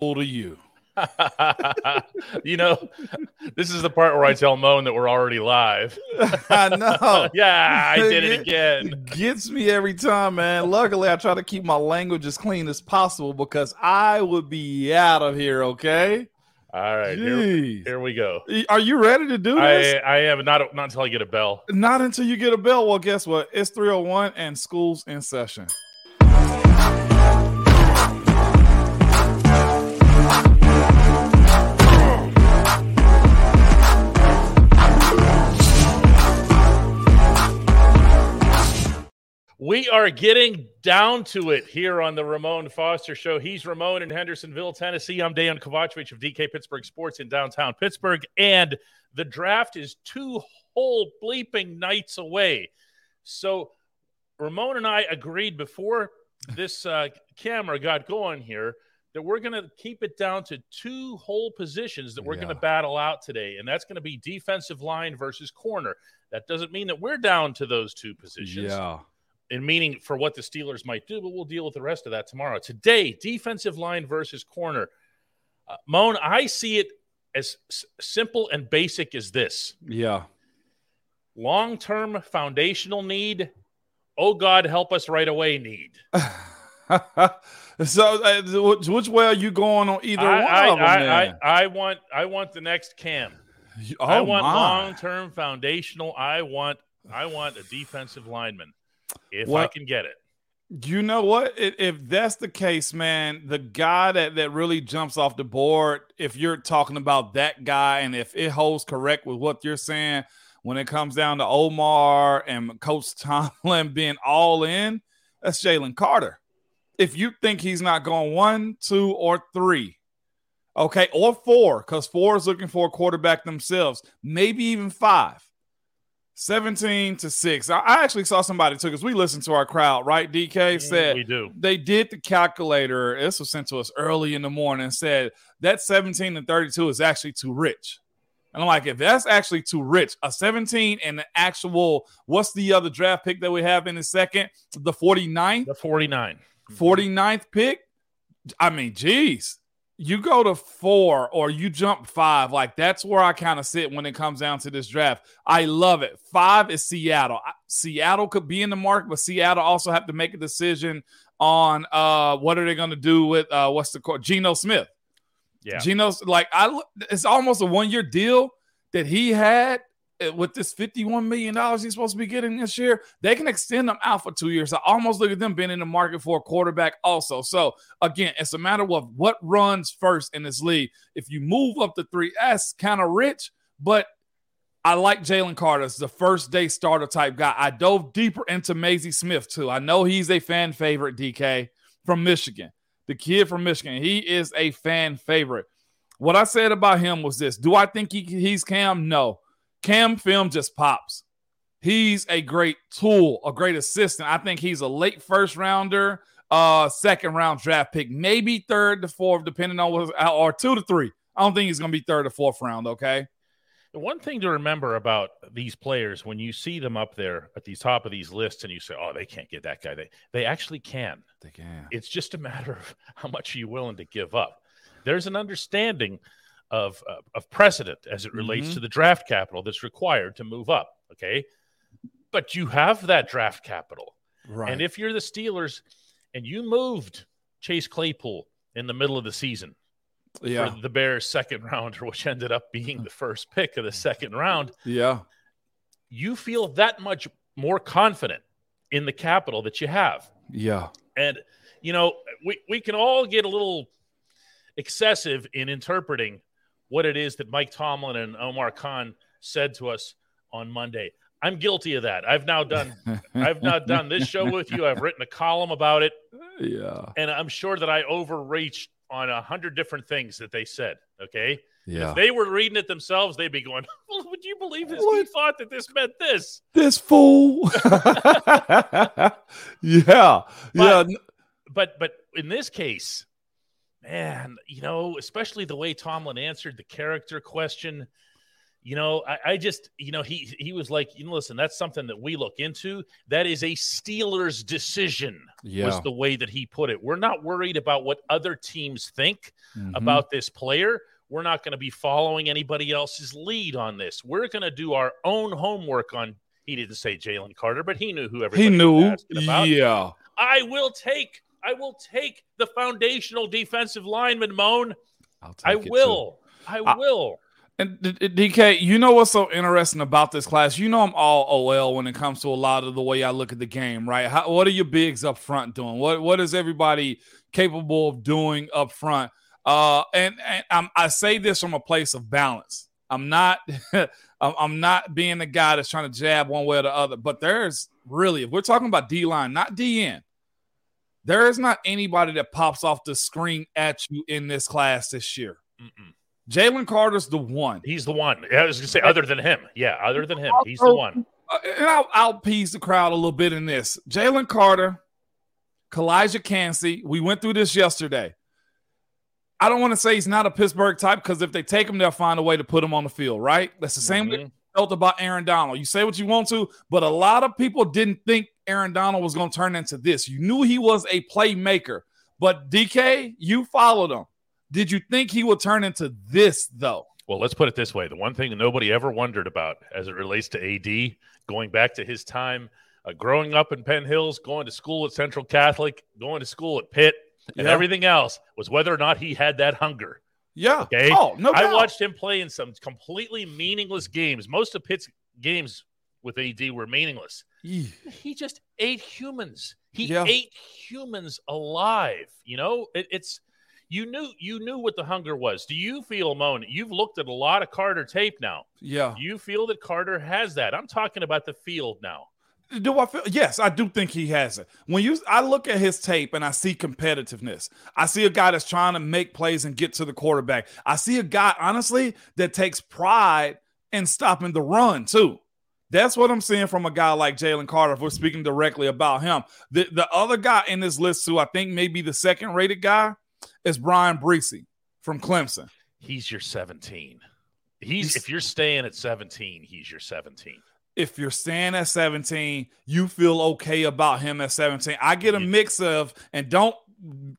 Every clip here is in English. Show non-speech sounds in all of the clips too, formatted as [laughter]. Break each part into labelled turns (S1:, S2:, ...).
S1: to you. [laughs]
S2: you know, this is the part where I tell Moan that we're already live. [laughs]
S1: I know. [laughs]
S2: yeah, I did it again.
S1: It gets me every time, man. Luckily, I try to keep my language as clean as possible because I would be out of here, okay?
S2: All right, here, here, we go.
S1: Are you ready to do this?
S2: I, I am not not until I get a bell.
S1: Not until you get a bell. Well, guess what? It's 301 and school's in session.
S2: We are getting down to it here on the Ramon Foster Show. He's Ramon in Hendersonville, Tennessee. I'm Dejan Kovacevic of DK Pittsburgh Sports in downtown Pittsburgh. And the draft is two whole bleeping nights away. So Ramon and I agreed before this uh, camera got going here that we're going to keep it down to two whole positions that we're yeah. going to battle out today. And that's going to be defensive line versus corner. That doesn't mean that we're down to those two positions.
S1: Yeah
S2: and meaning for what the Steelers might do, but we'll deal with the rest of that tomorrow. Today, defensive line versus corner. Uh, Moan, I see it as s- simple and basic as this.
S1: Yeah.
S2: Long term foundational need. Oh, God, help us right away need. [laughs]
S1: so, uh, which way are you going on either I, one I, of them?
S2: I, I, I, want, I want the next Cam. Oh, I want long term foundational. I want, I want a defensive lineman if well, I can get it.
S1: You know what? If that's the case, man, the guy that, that really jumps off the board, if you're talking about that guy and if it holds correct with what you're saying when it comes down to Omar and Coach [laughs] Tomlin being all in, that's Jalen Carter. If you think he's not going one, two, or three, okay, or four, because four is looking for a quarterback themselves, maybe even five 17 to 6. I actually saw somebody took us. We listened to our crowd, right? DK mm, said
S2: we do.
S1: They did the calculator. This was sent to us early in the morning said that 17 and 32 is actually too rich. And I'm like, if that's actually too rich, a 17 and the actual, what's the other draft pick that we have in the second? The 49th?
S2: The 49. Mm-hmm.
S1: 49th pick? I mean, geez you go to four or you jump five, like that's where I kind of sit when it comes down to this draft. I love it. Five is Seattle. Seattle could be in the market, but Seattle also have to make a decision on uh what are they going to do with uh what's the court Geno Smith.
S2: Yeah,
S1: Geno's like I. It's almost a one year deal that he had Uh, with this $51 million he's supposed to be getting this year, they can extend them out for two years. I almost look at them being in the market for a quarterback also. So again, it's a matter of what runs first in this league. If you move up to three, that's kind of rich, but I like Jalen Carter as the first day starter type guy. I dove deeper into Mazi Smith too. I know he's a fan favorite, DK from Michigan. The kid from Michigan, he is a fan favorite. What I said about him was this Do I think he, he's Cam? No. Cam Film just pops. He's a great tool, a great assistant. I think he's a late first rounder, uh, second round draft pick, maybe third to fourth, depending on what, or two to three. I don't think he's going to be third or fourth round. Okay.
S2: The one thing to remember about these players when you see them up there at the top of these lists and you say, "Oh, they can't get that guy," they they actually can.
S1: They can.
S2: It's just a matter of [laughs] how much are you willing to give up. There's an understanding of uh, of precedent as it relates mm-hmm. to the draft capital that's required to move up. Okay, but you have that draft capital,
S1: right?
S2: And if you're the Steelers and you moved Chase Claypool in the middle of the season
S1: yeah.
S2: for the Bears' second rounder, [laughs] which ended up being the first pick of the second round,
S1: yeah,
S2: you feel that much more confident in the capital that you have.
S1: Yeah,
S2: and you know we we can all get a little excessive in interpreting what it is that Mike Tomlin and Omar Khan said to us on Monday. I'm guilty of that. I've now done [laughs] I've now done this show with you. I've written a column about it.
S1: Yeah.
S2: And I'm sure that I overreached on a hundred different things that they said. Okay.
S1: Yeah.
S2: If they were reading it themselves, they'd be going, [laughs] well, would you believe this? What? He thought that this meant this.
S1: This fool. [laughs] yeah.
S2: But, yeah. But but in this case, man, you know, especially the way Tomlin answered the character question, you know, I, I, just, you know, he he was like, you know, listen, that's something that we look into. That is a Steelers decision, yeah. was the way that he put it. We're not worried about what other teams think mm-hmm. about this player. We're not going to be following anybody else's lead on this. We're going to do our own homework on. He didn't say Jalen Carter, but he knew who everybody
S1: he knew. about. Yeah,
S2: I will take. I will take the foundational defensive lineman, Moan. I will. I will.
S1: And DK, you know what's so interesting about this class? You know I'm all OL when it comes to a lot of the way I look at the game, right? How, what are your bigs up front doing? What what is everybody capable of doing up front? Uh, and and I'm, I say this from a place of balance. I'm not [laughs] I'm not being the guy that's trying to jab one way or the other. But there's really, if we're talking about D line, not DN, there is not anybody that pops off the screen at you in this class this year. Mm-mm. Jalen Carter's the one.
S2: He's the one. I was going to say, other than him. Yeah, other than him. He's the one.
S1: Uh, and I'll, I'll piece the crowd a little bit in this. Jalen Carter, Calijah Kancey. we went through this yesterday. I don't want to say he's not a Pittsburgh type because if they take him, they'll find a way to put him on the field, right? That's the same mm-hmm. way felt about Aaron Donald. You say what you want to, but a lot of people didn't think Aaron Donald was going to turn into this. You knew he was a playmaker, but DK, you followed him. Did you think he would turn into this though?
S2: Well, let's put it this way: the one thing that nobody ever wondered about as it relates to AD, going back to his time uh, growing up in Penn Hills, going to school at Central Catholic, going to school at Pitt, and yeah. everything else, was whether or not he had that hunger.
S1: Yeah.
S2: Okay. Oh, no. Doubt. I watched him play in some completely meaningless games. Most of Pitt's games with AD were meaningless. He just ate humans. He yeah. ate humans alive. You know, it, it's you knew you knew what the hunger was. Do you feel, Moan? You've looked at a lot of Carter tape now.
S1: Yeah.
S2: Do you feel that Carter has that? I'm talking about the field now.
S1: Do I feel? Yes, I do think he has it. When you, I look at his tape and I see competitiveness. I see a guy that's trying to make plays and get to the quarterback. I see a guy, honestly, that takes pride in stopping the run too. That's what I'm seeing from a guy like Jalen Carter. If we're speaking directly about him, the the other guy in this list, who I think may be the second rated guy, is Bryan Bresee from Clemson.
S2: He's your 17. He's, he's if you're staying at 17, he's your 17.
S1: If you're staying at 17, you feel okay about him at 17. I get a mix of, and don't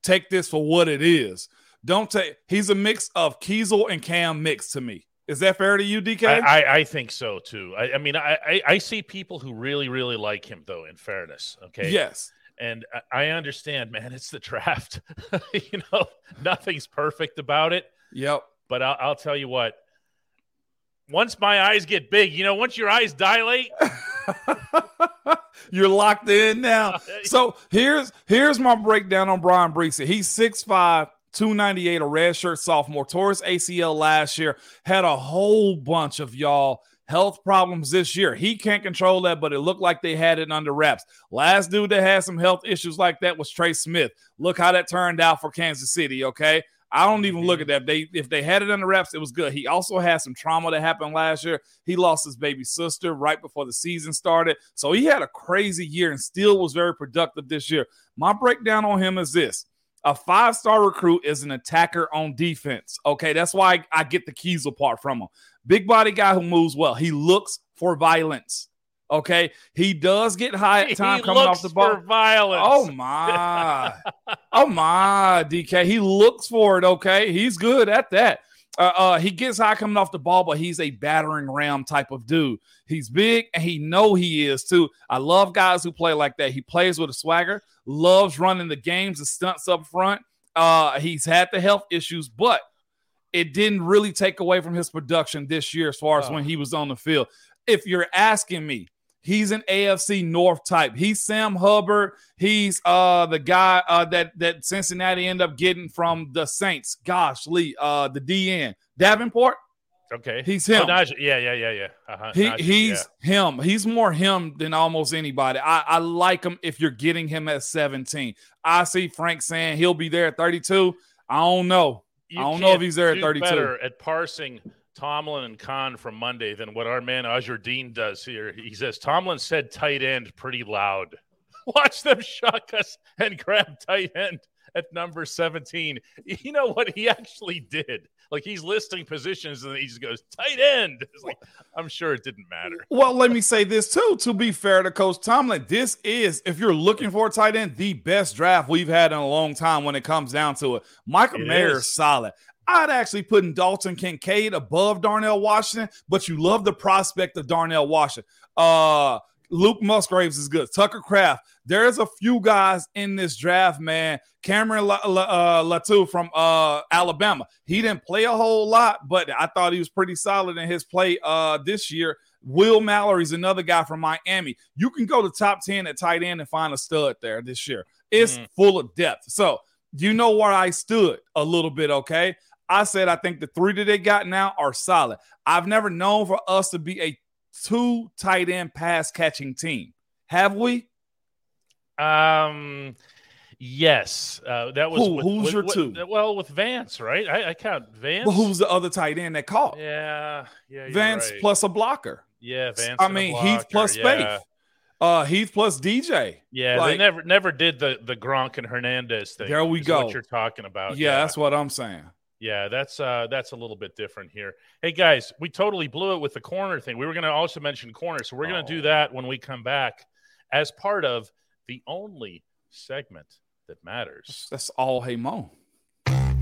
S1: take this for what it is. Don't take he's a mix of Keisel and Cam mix to me. Is that fair to you, DK?
S2: I, I, I think so too. I, I mean, I, I see people who really, really like him, though. In fairness, okay.
S1: Yes.
S2: And I understand, man. It's the draft. [laughs] you know, nothing's perfect about it.
S1: Yep.
S2: But I'll, I'll tell you what. Once my eyes get big, you know, once your eyes dilate, [laughs] [laughs]
S1: you're locked in now. So here's here's my breakdown on Bryan Bresee. He's 6'5, 298, a redshirt sophomore, tore his ACL last year, had a whole bunch of y'all health problems this year. He can't control that, but it looked like they had it under wraps. Last dude that had some health issues like that was Trey Smith. Look how that turned out for Kansas City, okay? I don't even look at that. They if they had it under wraps, it was good. He also had some trauma that happened last year. He lost his baby sister right before the season started. So he had a crazy year and still was very productive this year. My breakdown on him is this. A five star recruit is an attacker on defense. Okay, that's why I, I get the Keisel part from him. Big body guy who moves well. He looks for violence. Okay, he does get high at time he coming off the ball.
S2: violence.
S1: Oh my, oh my, DK. He looks for it. Okay, he's good at that. Uh, uh, he gets high coming off the ball, but he's a battering ram type of dude. He's big and he know he is too. I love guys who play like that. He plays with a swagger, loves running the games and stunts up front. Uh, he's had the health issues, but it didn't really take away from his production this year as far as oh. when he was on the field. If you're asking me, he's an AFC North type. He's Sam Hubbard. He's uh the guy uh that that Cincinnati end up getting from the Saints. Gosh, Lee, uh the DN Davenport.
S2: Okay,
S1: he's him.
S2: Oh. Yeah, yeah, yeah, yeah. Uh-huh.
S1: He, he's yeah. him. He's more him than almost anybody. I, I like him if you're getting him at 17. I see Frank saying he'll be there at 32. I don't know. You I don't know if he's there at 32.
S2: Better at parsing Tomlin and Khan from Monday than what our man Dean does here. He says Tomlin said tight end pretty loud. [laughs] Watch them shock us and grab tight end at number 17. You know what he actually did? Like he's listing positions and he just goes tight end. [laughs] It's like I'm sure it didn't matter.
S1: Well, let me say this too. To be fair to Coach Tomlin, this is if you're looking for a tight end, the best draft we've had in a long time when it comes down to it. Michael
S2: It
S1: Mayer
S2: is.
S1: is solid. I'd actually put in Dalton Kincaid above Darnell Washington, but you love the prospect of Darnell Washington. Uh Luke Musgraves is good. Tucker Kraft. There's a few guys in this draft, man. Cameron La- La- uh, Latu from uh, Alabama. He didn't play a whole lot, but I thought he was pretty solid in his play uh, this year. Will Mallory's another guy from Miami. You can go to top 10 at tight end and find a stud there this year. It's
S2: Mm.
S1: full of depth. So, you know where I stood a little bit, okay? I said I think the three that they got now are solid. I've never known for us to be a two tight end pass catching team. Have we?
S2: Um, yes, uh, that was
S1: Who-
S2: with-
S1: who's
S2: with-
S1: your
S2: with-
S1: two?
S2: Well, with Vance, right? I, I count Vance.
S1: Well, who's the other tight end that caught?
S2: Yeah, yeah.
S1: Vance
S2: right.
S1: plus a blocker.
S2: Yeah, Vance.
S1: I mean, Heath plus
S2: yeah.
S1: Faith. Uh, Heath plus DJ.
S2: Yeah,
S1: Like-
S2: they never never did the the Gronk and Hernandez thing.
S1: There we go.
S2: What you're talking about?
S1: yeah, that's what I'm saying.
S2: Yeah, that's uh that's a little bit different here. Hey guys, we totally blew it with the corner thing. We were going to also mention corner, so we're going to do
S1: Oh.
S2: that when we come back as part of the only segment that matters.
S1: That's all hey Mo.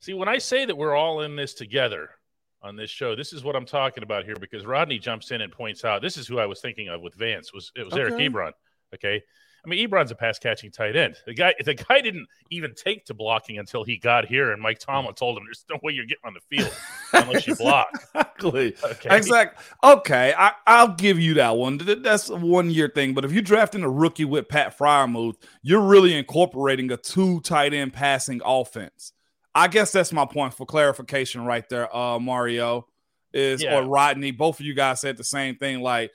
S2: See, when I say that we're all in this together on this show, this is what I'm talking about here because Rodney jumps in and points out this is who I was thinking of with Vance was it was Eric Ebron. Okay. I mean, Ebron's a pass catching tight end. The guy, the guy didn't even take to blocking until he got here, and Mike Tomlin mm. told him, "There's no way you're getting on the field [laughs] unless you block."
S1: Exactly.
S2: Okay.
S1: Exactly. Okay, I, I'll give you that one. That's a one year thing. But if you're drafting a rookie with Pat Freiermuth, you're really incorporating a two tight end passing offense. I guess that's my point for clarification right there, uh, Mario is
S2: Yeah.
S1: or Rodney. Both of you guys said the same thing. Like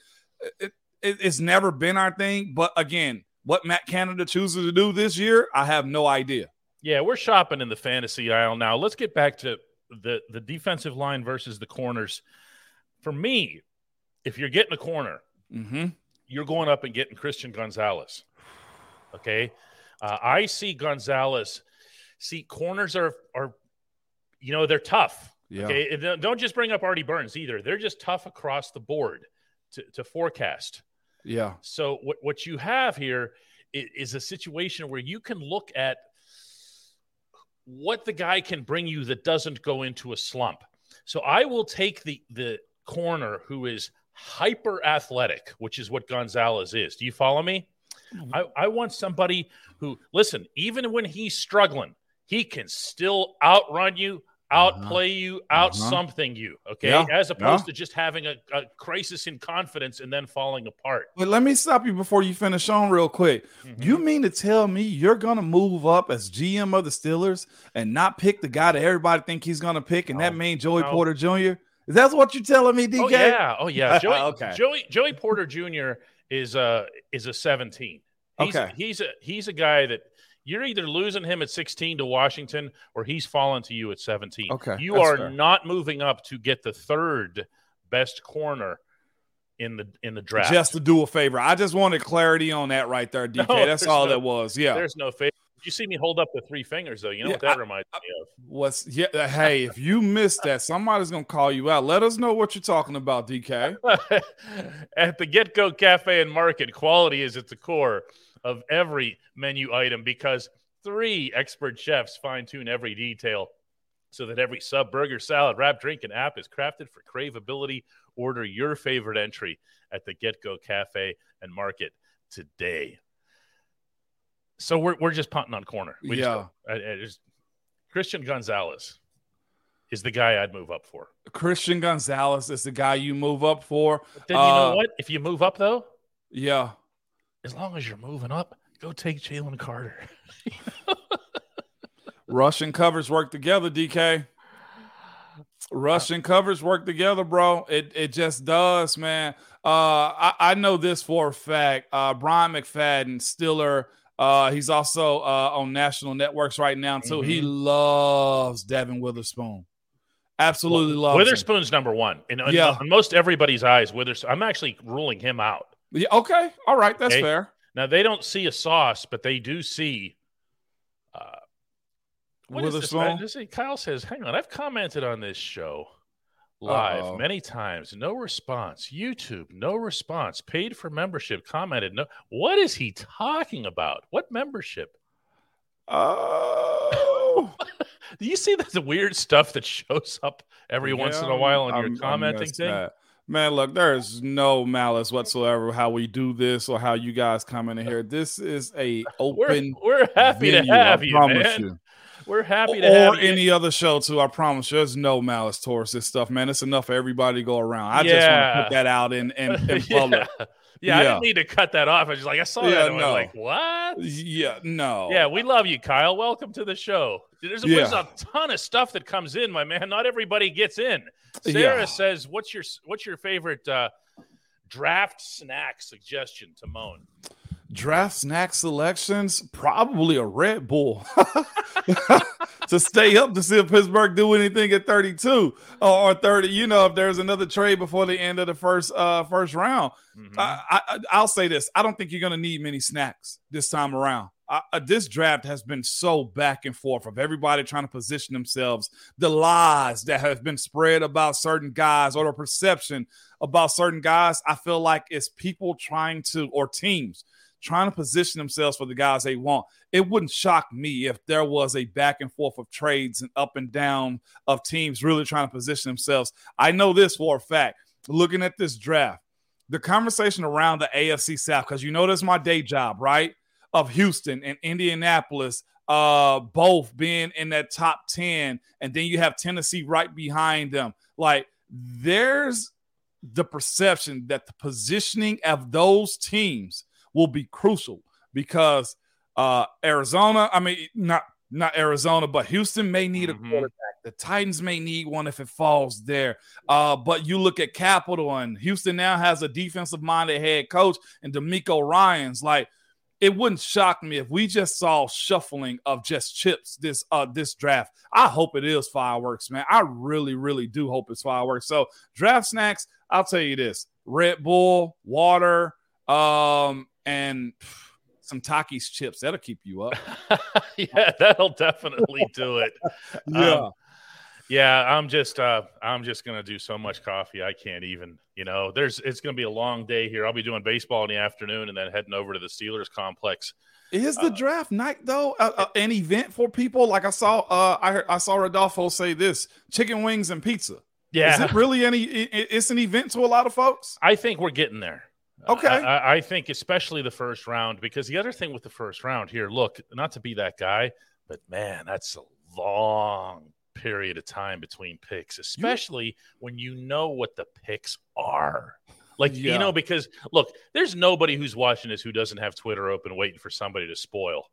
S1: it, it, it's never been our thing. But again, what Matt Canada chooses to do this year, I have no idea.
S2: Yeah, we're shopping in the fantasy aisle now. Let's get back to the the defensive line versus the corners. For me, if you're getting a corner,
S1: hmm
S2: you're going up and getting Christian Gonzalez. Okay, uh, I see Gonzalez. See, corners are are, you know, they're tough.
S1: Yeah.
S2: Okay, don't- don't just bring up Artie Burns either. They're just tough across the board to, to forecast.
S1: Yeah.
S2: So what what you have here is is, a situation where you can look at what the guy can bring you that doesn't go into a slump. So I will take the the corner who is hyper athletic, which is what Gonzalez is. Do you follow me? Mm-hmm. I, I want somebody who listen, even when he's struggling, he can still outrun you, outplay you, out
S1: Uh-huh.
S2: something you. Okay,
S1: Yeah,
S2: as opposed
S1: yeah.
S2: to just having a, a crisis in confidence and then falling apart.
S1: But let me stop you before you finish on real quick.
S2: Mm-hmm.
S1: You mean to tell me you're gonna move up as GM of the Steelers and not pick the guy that everybody think he's gonna pick, and that
S2: No,
S1: mean Joey
S2: no.
S1: Porter Jr.? Is that what you're telling me, DK?
S2: Oh yeah, oh yeah. [laughs] Joey,
S1: Okay.
S2: Joey, Joey Porter Jr. is a is a 17. He's,
S1: Okay.
S2: he's a he's a guy that you're either losing him at 16 to Washington or he's fallen to you at 17.
S1: Okay,
S2: you are
S1: fair.
S2: not moving up to get the third best corner in the in the draft.
S1: Just to do a favor. I just wanted clarity on that right there, DK. [laughs]
S2: No,
S1: That's all
S2: no-
S1: that was. Yeah.
S2: There's no favor. You see me hold up the three fingers though. You know
S1: Yeah,
S2: what that
S1: I-
S2: reminds me of.
S1: What's yeah? uh, Hey, if you missed that, somebody's gonna call you out. Let us know what you're talking about, DK. [laughs]
S2: At the Get Go Cafe and Market, quality is at the core of every menu item because three expert chefs fine tune every detail so that every sub, burger, salad, wrap, drink, and app is crafted for craveability. Order your favorite entry at the Get Go Cafe and Market today. So we're, we're just punting on corner. We just-
S1: Yeah.
S2: I- I just- Christian Gonzalez is the guy I'd move up for.
S1: Christian Gonzalez is the guy you move up for.
S2: But then you know
S1: Uh,
S2: what? If you move up though,
S1: Yeah.
S2: As long as you're moving up, go take Jalen Carter. [laughs]
S1: Russian covers work together, DK. Russian covers work together, bro. It it just does, man. Uh, I, I know this for a fact. Uh, Bryant McFadden, Stiller, uh, he's also uh, on national networks right now too. Mm-hmm. He loves Devon Witherspoon. Absolutely well, loves
S2: Witherspoon's him. number one. In, yeah. in most everybody's eyes, Witherspoon. I'm actually ruling him out.
S1: Yeah, okay. All right. That's okay? fair.
S2: Now they don't see a sauce, but they do see uh, what. Is this? Kyle says, "Hang on, I've commented on this show live Uh-oh. many times. No response. YouTube, no response. Paid for membership. Commented, no. What is he talking about? What membership?
S1: Oh, [laughs]
S2: do you see the weird stuff that shows up every yeah, once in a while on I'm, your commenting thing? That.
S1: Man, look, there is no malice whatsoever how we do this or how you guys come in here. This is a [laughs] open.
S2: We're, we're happy venue, to have I you, man. You. We're happy to
S1: or any other show too. I promise you, there's no malice towards this stuff, man. It's enough for everybody to go around. I yeah. just want to put that out in in, in [laughs] public.
S2: yeah. Yeah, I didn't need to cut that off. I was just like, I saw that. yeah, that. no. like, what?
S1: Yeah, no.
S2: Yeah, we love you, Kyle. Welcome to the show. There's, yeah. there's a ton of stuff that comes in, my man. Not everybody gets in. Sarah yeah. says, "What's your what's your favorite uh, draft snack suggestion to Moan?"
S1: Draft snack selections, probably a Red Bull [laughs] to stay up to see if Pittsburgh do anything at 32 or 30. You know, if there's another trade before the end of the first uh first round. Mm-hmm. I, I, will say this: I don't think you're going to need many snacks this time around. I, uh, this draft has been so back and forth of everybody trying to position themselves, the lies that have been spread about certain guys or the perception about certain guys. I feel like it's people trying to or teams trying to position themselves for the guys they want. It wouldn't shock me if there was a back and forth of trades and up and down of teams really trying to position themselves. I know this for a fact. Looking at this draft, the conversation around the AFC South, because you know that's my day job, right? Of Houston and Indianapolis, uh, both being in that top 10, and then you have Tennessee right behind them. Like, there's the perception that the positioning of those teams will be crucial because uh, Arizona, I mean, not not Arizona, but Houston may need mm-hmm. a quarterback. The Titans may need one if it falls there. Uh, but you look at Capital, and Houston now has a defensive minded head coach and DeMeco Ryans. Like, it wouldn't shock me if we just saw shuffling of just chips this uh this draft. I hope it is fireworks, man. I really, really do hope it's fireworks. So draft snacks, I'll tell you this: Red Bull, water, um, and some Takis chips. That'll keep you up. [laughs]
S2: yeah, that'll definitely do it. [laughs] yeah. Um, yeah, I'm just uh I'm just gonna do so much coffee I can't even, you know, there's it's gonna be a long day here. I'll be doing baseball in the afternoon and then heading over to the Steelers complex.
S1: Is the uh, draft night though uh, uh, an event for people? Like I saw, uh, I heard, I saw Rodolfo say this: chicken wings and pizza. Yeah, is it really any? It's an event to a lot of folks.
S2: I think we're getting there.
S1: Okay.
S2: I, I, think especially the first round, because the other thing with the first round here, look, not to be that guy, but man, that's a long period of time between picks, especially you, when you know what the picks are. Like, yeah. you know, because look, there's nobody who's watching this who doesn't have Twitter open waiting for somebody to spoil.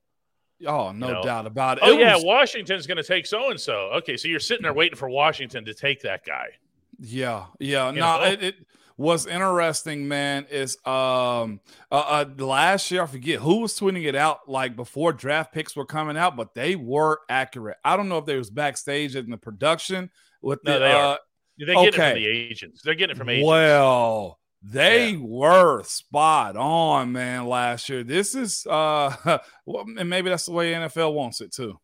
S1: Oh, no you know? doubt about it.
S2: Oh,
S1: it
S2: yeah, was... Washington's going to take so and so. Okay, so you're sitting there waiting for Washington to take that guy.
S1: Yeah, yeah. You no, it, it What's interesting, man, is um uh, uh, last year I forget who was tweeting it out like before draft picks were coming out, but they were accurate. I don't know if they was backstage in the production with no, the
S2: they uh, are. They okay. get it from the agents. They're getting it from agents.
S1: Well, they yeah. were spot on, man, last year. This is uh [laughs] and maybe that's the way NFL wants it too.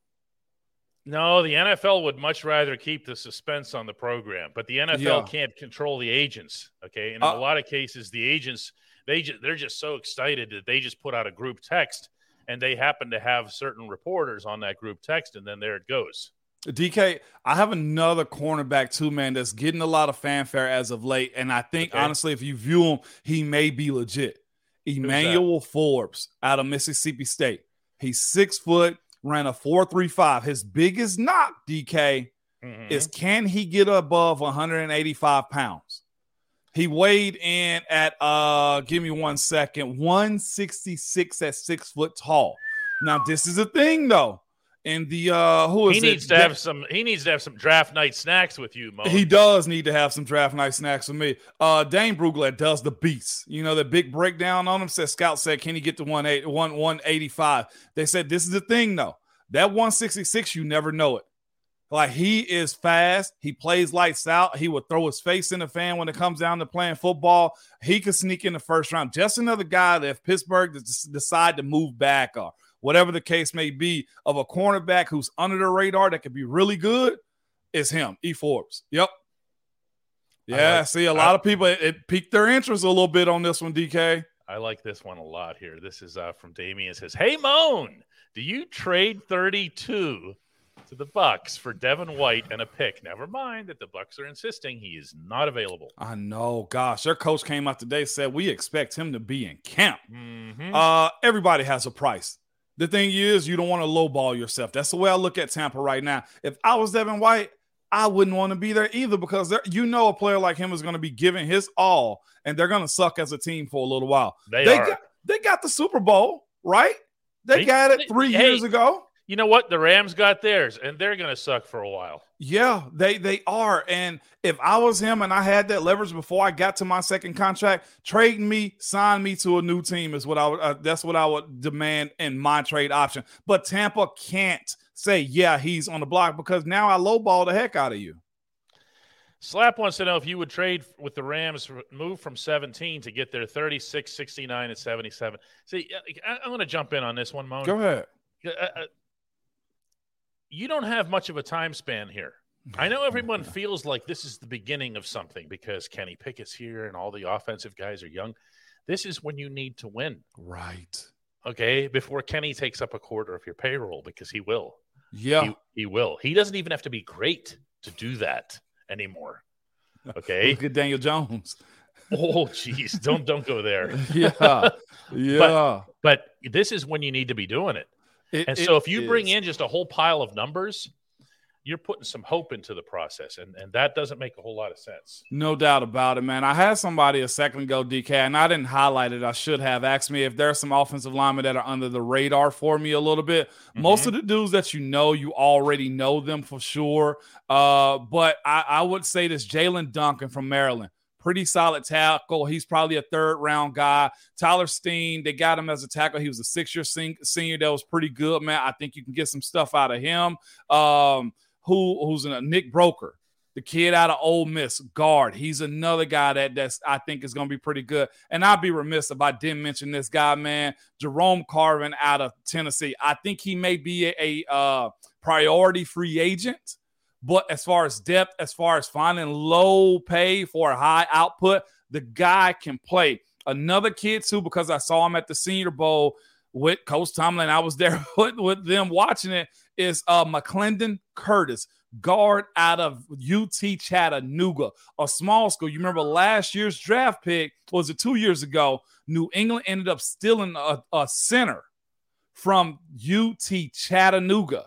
S2: No, the NFL would much rather keep the suspense on the program, but the NFL yeah. can't control the agents. Okay, and in uh, a lot of cases, the agents they just, they're just so excited that they just put out a group text, and they happen to have certain reporters on that group text, and then there it goes.
S1: DK, I have another cornerback too, man, that's getting a lot of fanfare as of late, and I think okay. honestly, if you view him, he may be legit. Emmanuel Forbes out of Mississippi State. He's six foot ran a 435. His biggest knock, DK, mm-hmm. is can he get above 185 pounds? He weighed in at uh give me one second, 166 at six foot tall. Now, this is a thing though. And the uh who is
S2: he
S1: it?
S2: needs to
S1: De-
S2: have some. He needs to have some draft night snacks with you, Mo.
S1: He does need to have some draft night snacks with me. Uh Dane Brugler does the beats. You know, the big breakdown on him says Scout said, Can he get to 180, 185? They said this is the thing though. That 166, you never know it. Like he is fast. He plays lights out. He would throw his face in the fan when it comes down to playing football. He could sneak in the first round. Just another guy that if Pittsburgh decide to move back or whatever the case may be of a cornerback who's under the radar that could be really good is him, E Forbes. Yep. Yeah,
S2: like-
S1: see, a
S2: I-
S1: lot of people it, it piqued their interest a little bit on this one, DK.
S2: I like this one a lot here. This is uh, from Damien. It says, "Hey Moan, do you trade 32 to the Bucs for Devin White and a pick? Never mind that the Bucs are insisting he is not available."
S1: I know, gosh, their coach came out today said we expect him to be in camp.
S2: Mhm.
S1: Uh, everybody has a price. The thing is, you don't want to lowball yourself. That's the way I look at Tampa right now. If I was Devin White, I wouldn't want to be there either because there- you know a player like him is going to be giving his all, and they're going to suck as a team for a little while.
S2: they,
S1: They
S2: are.
S1: got they got the Super Bowl, right? They,
S2: They-
S1: got it
S2: they-
S1: three
S2: hey.
S1: years ago.
S2: you know what? The Rams got theirs, and they're going to suck for a while.
S1: Yeah, they they are. And if I was him and I had that leverage before I got to my second contract, trading me, sign me to a new team is what I would. Uh, that's what I would demand in my trade option. But Tampa can't say, yeah, he's on the block because now I lowball the heck out of you.
S2: Slap wants to know if you would trade with the Rams, move from 17 to get their 36, 69, and 77. See, I- I'm going to jump in on this one, Moan.
S1: Go ahead.
S2: Uh, uh, you don't have much of a time span here. I know [laughs] everyone feels like this is the beginning of something because Kenny Pickett's here and all the offensive guys are young. This is when you need to win,
S1: Right.
S2: okay? Before Kenny takes up a quarter of your payroll because he will.
S1: Yeah.
S2: He, he will. He doesn't even have to be great to do that anymore. Okay. [laughs]
S1: Look at Daniel Jones.
S2: oh, [laughs] jeez. Don't don't go there.
S1: Yeah. yeah.
S2: But this is when you need to be doing it.
S1: It-
S2: And so if you bring in just a whole pile of numbers, you're putting some hope into the process. And, and that doesn't make a whole lot of sense.
S1: No doubt about it, man. I had somebody a second ago, DK, and I didn't highlight it. I should have asked me if there are some offensive linemen that are under the radar for me a little bit. Most of the dudes that you know, you already know them for sure. Uh, but I, I would say this Jaelyn Duncan from Maryland. Pretty solid tackle. He's probably a third round guy. Tyler Steen, they got him as a tackle. He was a six year senior that was pretty good, man. I think you can get some stuff out of him. Um, who who's in a Nick Broeker, the kid out of Ole Miss, guard. He's another guy that that's I think is going to be pretty good. And I'd be remiss if I didn't mention this guy, man, Jerome Carvin out of Tennessee. I think he may be a, a uh, priority free agent. But as far as depth, as far as finding low pay for a high output, the guy can play. Another kid too, because I saw him at the Senior Bowl with Coach Tomlin. I was there [laughs] with, with them watching it. Is uh McClendon Curtis, guard out of UT Chattanooga, a small school. You remember last year's draft pick was it two years ago? New England ended up stealing a, a center from UT Chattanooga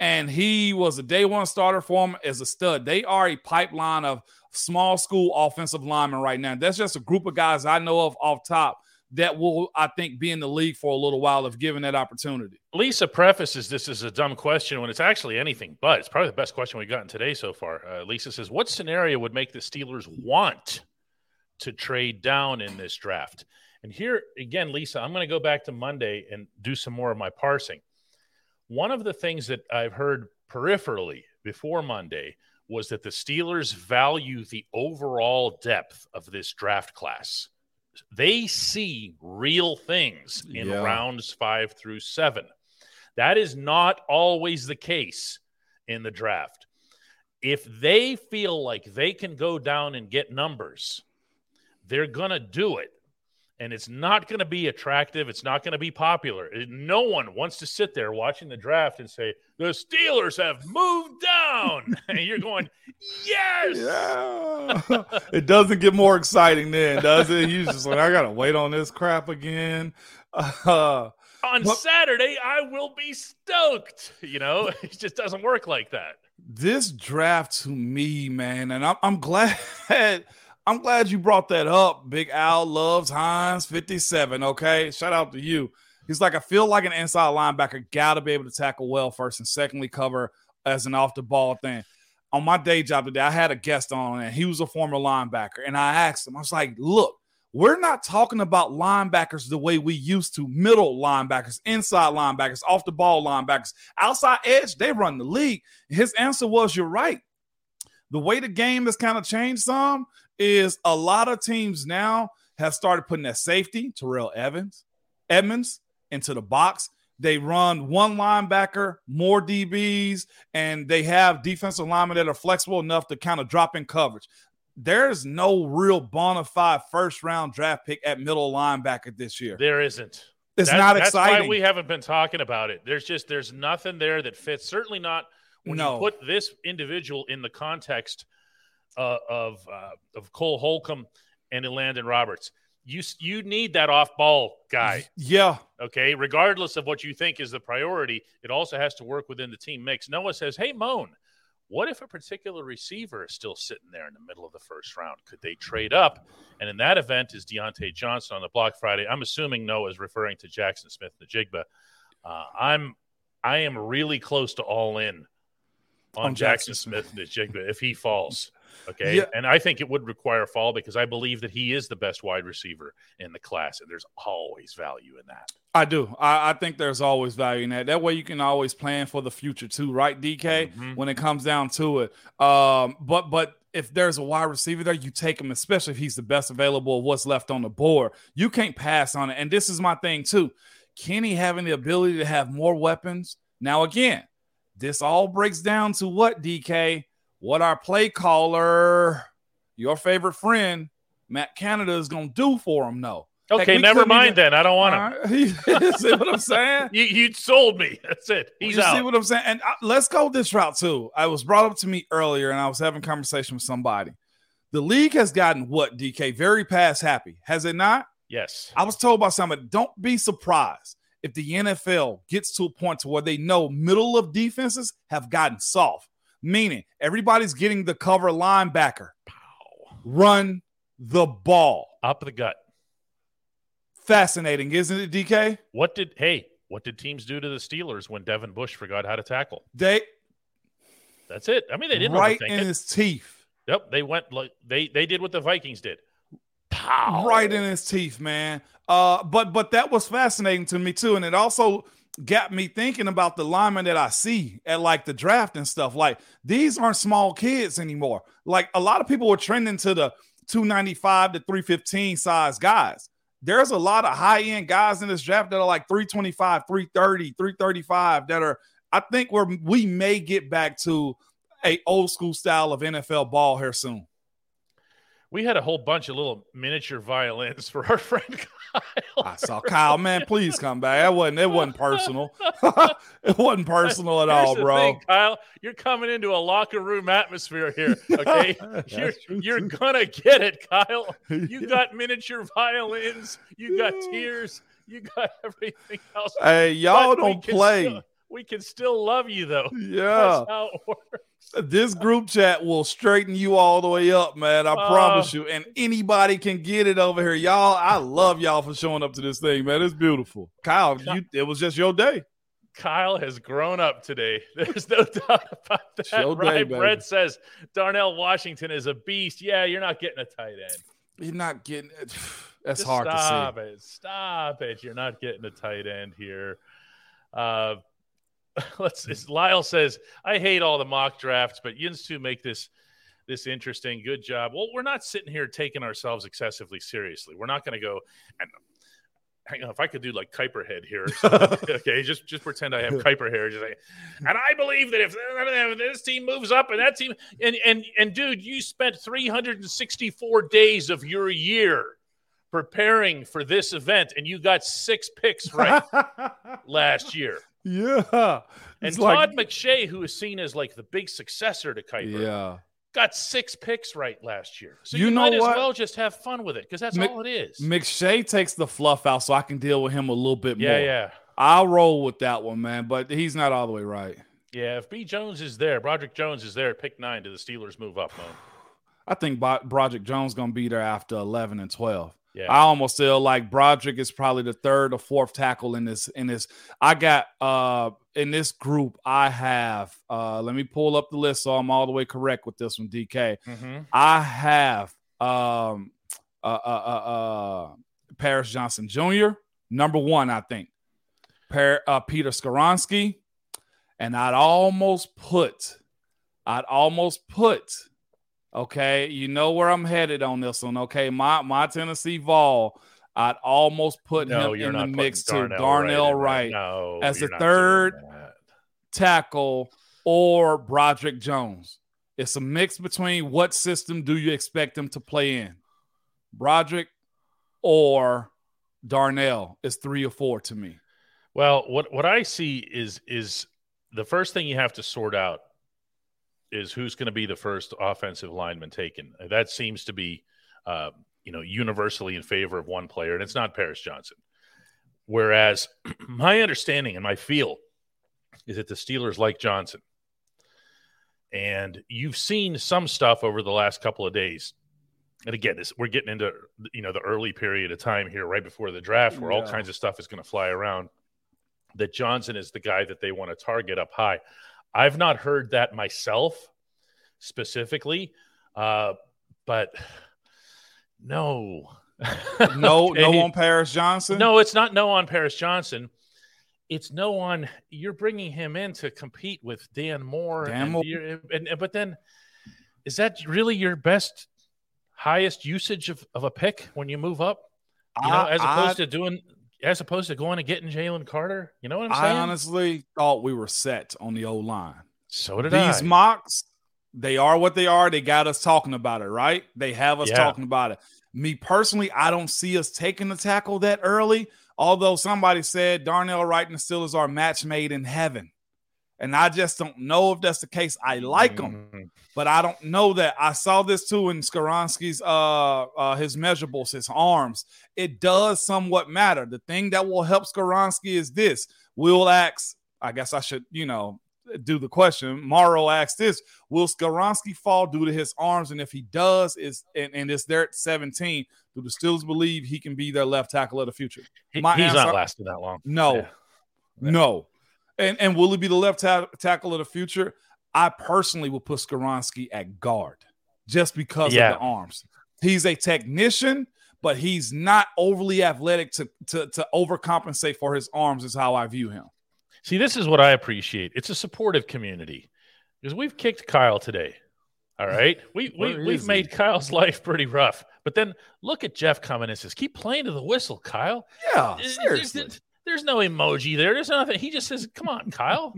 S1: and he was a day one starter for him as a stud. They are a pipeline of small school offensive linemen right now. That's just a group of guys I know of off top that will, I think, be in the league for a little while if given that opportunity.
S2: Lisa prefaces this as a dumb question when it's actually anything but. It's probably the best question we've gotten today so far. Uh, Lisa says, What scenario would make the Steelers want to trade down in this draft? And here again, Lisa, I'm going to go back to Monday and do some more of my parsing. One of the things that I've heard peripherally before Monday was that the Steelers value the overall depth of this draft class. They see real things in
S1: Yeah.
S2: rounds five through seven. That is not always the case in the draft. If they feel like they can go down and get numbers, they're going to do it. And it's not going to be attractive. It's not going to be popular. No one wants to sit there watching the draft and say, the Steelers have moved down. [laughs] and you're going, yes.
S1: Yeah. [laughs] it doesn't get more exciting then, does it? You just like, I got to wait on this crap again. Uh, [laughs]
S2: On
S1: Well-
S2: Saturday, I will be stoked. You know, it just doesn't work like that.
S1: this draft to me, man, and I'm, I'm glad I'm glad you brought that up. Big Al loves Hines 57. Okay, shout out to you. He's like, I feel like an inside linebacker got to be able to tackle well first and secondly cover as an off the ball thing. On my day job today, I had a guest on and he was a former linebacker. And I asked him, I was like, look, we're not talking about linebackers the way we used to middle linebackers, inside linebackers, off the ball linebackers, outside edge. They run the league. His answer was, You're right. The way the game has kind of changed some is a lot of teams now have started putting that safety, Terrell Evans, Edmunds, into the box. They run one linebacker, more DBs, and they have defensive linemen that are flexible enough to kind of drop in coverage there's no real bona fide first round draft pick at middle linebacker this year.
S2: There isn't.
S1: It's not exciting.
S2: That's why we haven't been talking about it. There's just there's nothing there that fits. Certainly not when no. you put this individual in the context uh, of uh, of Cole Holcomb and Elandon Roberts. You you need that off ball guy.
S1: Yeah.
S2: Okay. Regardless of what you think is the priority, it also has to work within the team mix. Noah says, "Hey, Moan." What if a particular receiver is still sitting there in the middle of the first round? Could they trade up? And in that event, is Diontae Johnson on the block Friday? I'm assuming Noah is referring to Jaxon Smith-Njigba. Uh, I'm I am really close to all in on, on Jaxon Smith-Njigba if he falls. [laughs] Okay. Yeah. And I think it would require fall because I believe that he is the best wide receiver in the class. And there's always value in that.
S1: I do. I, I think there's always value in that. That way you can always plan for the future too, right, DK? Mm-hmm. When it comes down to it. Um, but but if there's a wide receiver there, you take him, especially if he's the best available of what's left on the board. You can't pass on it. And this is my thing too. Kenny having the ability to have more weapons. Now, again, this all breaks down to what, DK? What our play caller, your favorite friend, Matt Canada, is going to do for him, No,
S2: Okay, Heck, never mind even, then. I don't want him.
S1: Right. [laughs] [laughs] see what I'm saying? [laughs]
S2: you, you sold me. That's it. He's
S1: you
S2: out.
S1: See what I'm saying? And uh, let's go this route too. I was brought up to me earlier, and I was having conversation with somebody. The league has gotten what DK very pass happy, has it not?
S2: Yes.
S1: I was told by somebody, don't be surprised if the NFL gets to a point to where they know middle of defenses have gotten soft meaning everybody's getting the cover linebacker. Run the ball
S2: up the gut.
S1: Fascinating, isn't it, DK?
S2: What did hey? What did teams do to the Steelers when Devin Bush forgot how to tackle?
S1: They.
S2: That's it. I mean, they didn't
S1: right in it. his teeth.
S2: Yep, they went like they they did what the Vikings did.
S1: Pow. Right in his teeth, man. Uh, but but that was fascinating to me too, and it also got me thinking about the linemen that I see at like the draft and stuff. Like these aren't small kids anymore. Like a lot of people were trending to the 295 to 315 size guys. There's a lot of high end guys in this draft that are like 325, 330, 335 that are, I think we're, we may get back to a old school style of NFL ball here soon
S2: we had a whole bunch of little miniature violins for our [laughs] friend Kyle.
S1: I saw Kyle, man. Please come back. It wasn't. It wasn't personal. [laughs] [laughs] it wasn't personal at all, bro. Thing,
S2: Kyle, you're coming into a locker room atmosphere here. Okay, you're you're gonna get it, Kyle. You got miniature violins. You got tears. You got everything else.
S1: Hey, y'all but don't play.
S2: Still, we can still love you though. [laughs]
S1: Yeah. That's how it works. This group chat will straighten you all the way up, man. I uh, promise you. And anybody can get it over here. Y'all, I love y'all for showing up to this thing, man. It's beautiful. Kyle, you, it was just your day.
S2: Kyle has grown up today. [laughs] There's no doubt about that. Show right? Day, Brett says Darnell Washington is a beast. Yeah, you're not getting a tight end.
S1: You're not getting it. [sighs] That's
S2: Just
S1: hard to
S2: see. Stop it. Stop it. You're not getting a tight end here. Uh, [laughs] let's. Lyle says, "I hate all the mock drafts, but Yins to make this this interesting. Good job." Well, we're not sitting here taking ourselves excessively seriously. We're not going to go and. Hang on, if I could do like Kiper head here, [laughs] okay, just just pretend I have Kiper hair. Just like, and I believe that if, if this team moves up and that team, and and and dude, you spent 364 days of your year preparing for this event, and you got six picks right [laughs] last year.
S1: Yeah.
S2: And Todd McShay, who is seen as like the big successor to Kiper,
S1: yeah.
S2: got six picks right last year. So you, you know might what? as well just have fun with it because that's Mc, all it is.
S1: McShay takes the fluff out so I can deal with him a little bit
S2: yeah,
S1: more.
S2: Yeah, yeah.
S1: I'll roll with that one, man, but he's not all the way right.
S2: Yeah, if B. Jones is there, Broderick Jones is there at pick nine, do the Steelers move up, man? [sighs]
S1: I think Broderick Jones going to be there after 11 and 12.
S2: Yeah.
S1: I almost feel like Broderick is probably the third or fourth tackle in this. In this, I got uh in this group. I have uh let me pull up the list so I'm all the way correct with this one. DK.
S2: Mhm.
S1: I have um uh uh uh, uh Paris Johnson Jr. number one. I think per, uh, Peter Skoronski, and I'd almost put I'd almost put Okay, you know where I'm headed on this one. Okay, my my Tennessee Vol, I'd almost put
S2: No,
S1: him in the mix to
S2: Darnell, Wright.
S1: Wright.
S2: No,
S1: as the third tackle or Broderick Jones. It's a mix between what system do you expect him to play in, Broderick or Darnell is three or four to me.
S2: Well, what what I see is is the first thing you have to sort out is who's going to be the first offensive lineman taken. That seems to be, uh, you know, universally in favor of one player, and it's not Paris Johnson. Whereas [clears throat] my understanding and my feel is that the Steelers like Johnson, and you've seen some stuff over the last couple of days. And again, this we're getting into you know the early period of time here, right before the draft, where all kinds of stuff is going to fly around. That Johnson is the guy that they want to target up high. I've not heard that myself specifically, uh, but no, [laughs]
S1: No, no on Paris Johnson.
S2: no, it's not no on Paris Johnson. It's no on you're bringing him in to compete with Dan Moore.
S1: Dan
S2: and
S1: Moore.
S2: and, and- but then is that really your best highest usage of, of a pick when you move up? You know,
S1: I-
S2: as opposed
S1: I-
S2: to doing as opposed to going and getting Jalen Carter. You know what I'm saying?
S1: I honestly thought we were set on the old line.
S2: so did I.
S1: These
S2: I.
S1: mocks, they are what they are. They got us talking about it, right? They have us
S2: Yeah.
S1: talking about it. Me personally, I don't see us taking the tackle that early. Although somebody said Darnell Wright and the Steelers are match made in heaven. And I just don't know if that's the case. I like them,
S2: Mhm.
S1: but I don't know that. I saw this too in Skoronski's uh, uh his measurables, his arms. It does somewhat matter. The thing that will help Skoronski is this. We'll ask, I guess I should, you know, do the question. Morrow asks this: Will Skoronski fall due to his arms? And if he does, is and, and it's there at 17, do the Steelers believe he can be their left tackle of the future?
S2: He-
S1: My
S2: he's
S1: answer-
S2: not lasting that long.
S1: No,
S2: Yeah.
S1: no. And and will he be the left ta- tackle of the future? I personally will put Skoronski at guard just because
S2: Yeah.
S1: of the arms. He's a technician, but he's not overly athletic to, to to overcompensate for his arms. Is how I view him.
S2: See, this is what I appreciate. It's a supportive community because we've kicked Kyle today. All right, [laughs] We, we, we've
S1: is
S2: made? Kyle's life pretty rough. But then look at Jeff coming and says, "Keep playing to the whistle, Kyle."
S1: Yeah, seriously.
S2: There's, no emoji there. There's nothing. He just says, "Come on, Kyle.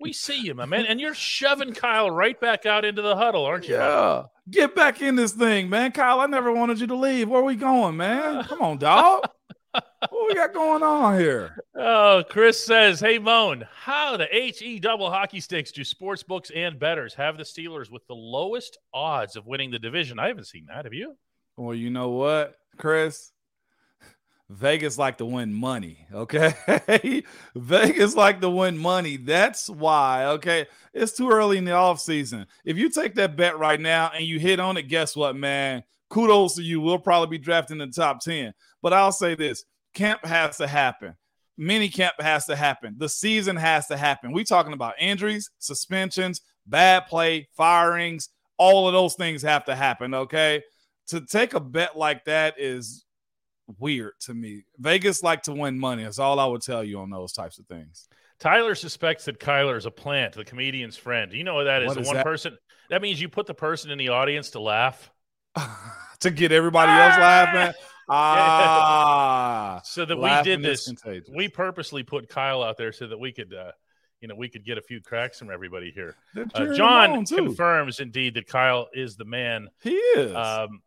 S2: we [laughs] see you, my man." And you're shoving Kyle right back out into the huddle, aren't you?
S1: Yeah, get back in this thing, man. Kyle, I never wanted you to leave. Where are we going, man? Come on, dog. [laughs] what we got going on here?
S2: Oh, Chris says, "Hey Moan, how the he double hockey sticks do sports books and betters have the Steelers with the lowest odds of winning the division?" I haven't seen that. Have you?
S1: Well, you know what, Chris? Vegas like to win money, okay? [laughs] Vegas like to win money. That's why, okay? It's too early in the offseason. If you take that bet right now and you hit on it, guess what, man? Kudos to you. We'll probably be drafting in the top 10. But I'll say this camp has to happen. Mini camp has to happen. The season has to happen. we talking about injuries, suspensions, bad play, firings. All of those things have to happen, okay? To take a bet like that is weird to me. Vegas like to win money. That's all I would tell you on those types of things.
S2: Tyler suspects that Kyler is a plant, the comedian's friend. Do you know what that is?
S1: What
S2: the
S1: is
S2: one
S1: that?
S2: person. That means you put the person in the audience to laugh, [laughs]
S1: to get everybody else laughing. [laughs] Ah,
S2: so that we did this. We purposely put Kyle out there so that we could, uh, you know, we could get a few cracks from everybody here. Uh, John confirms indeed that Kyle is the man.
S1: he is.
S2: Um,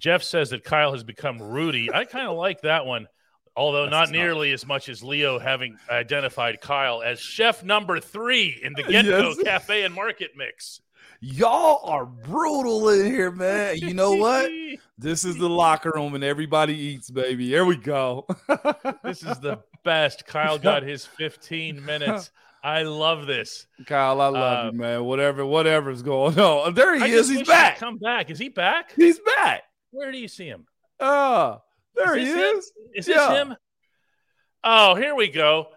S2: Jeff says that Kyle has become Rudy. I kind of like that one, although
S1: That's
S2: not nearly as much as Leo having identified Kyle as chef number three in the Get Go
S1: Yes.
S2: Cafe and Market Mix.
S1: Y'all are brutal in here, man. You know what? [laughs] This is the locker room and everybody eats, baby. Here we go. [laughs]
S2: this is the best. Kyle got his 15 minutes. I love this.
S1: Kyle, I love
S2: Uh,
S1: you, man. Whatever, whatever's going on. There he
S2: I
S1: is. He's back.
S2: Come back. Is he back?
S1: He's back.
S2: Where do you see him?
S1: Uh, There
S2: Is
S1: he
S2: this him?
S1: is.
S2: Is
S1: Yeah.
S2: this him? Oh, here we go.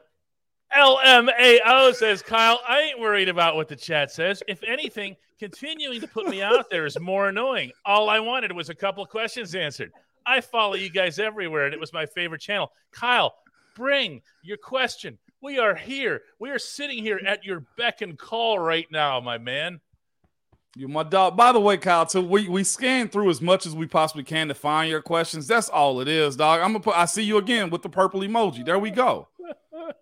S2: LMAO says, Kyle, I ain't worried about what the chat says. If anything, continuing to put me out there is more annoying. All I wanted was a couple of questions answered. I follow you guys everywhere, and it was my favorite channel. Kyle, bring your question. We are here. We are sitting here at your beck and call right now, my man.
S1: You my dog. By the way, Kyle, too, we we scan through as much as we possibly can to find your questions. That's all it is, dog. I'm gonna put. I see you again with the purple emoji. There we go.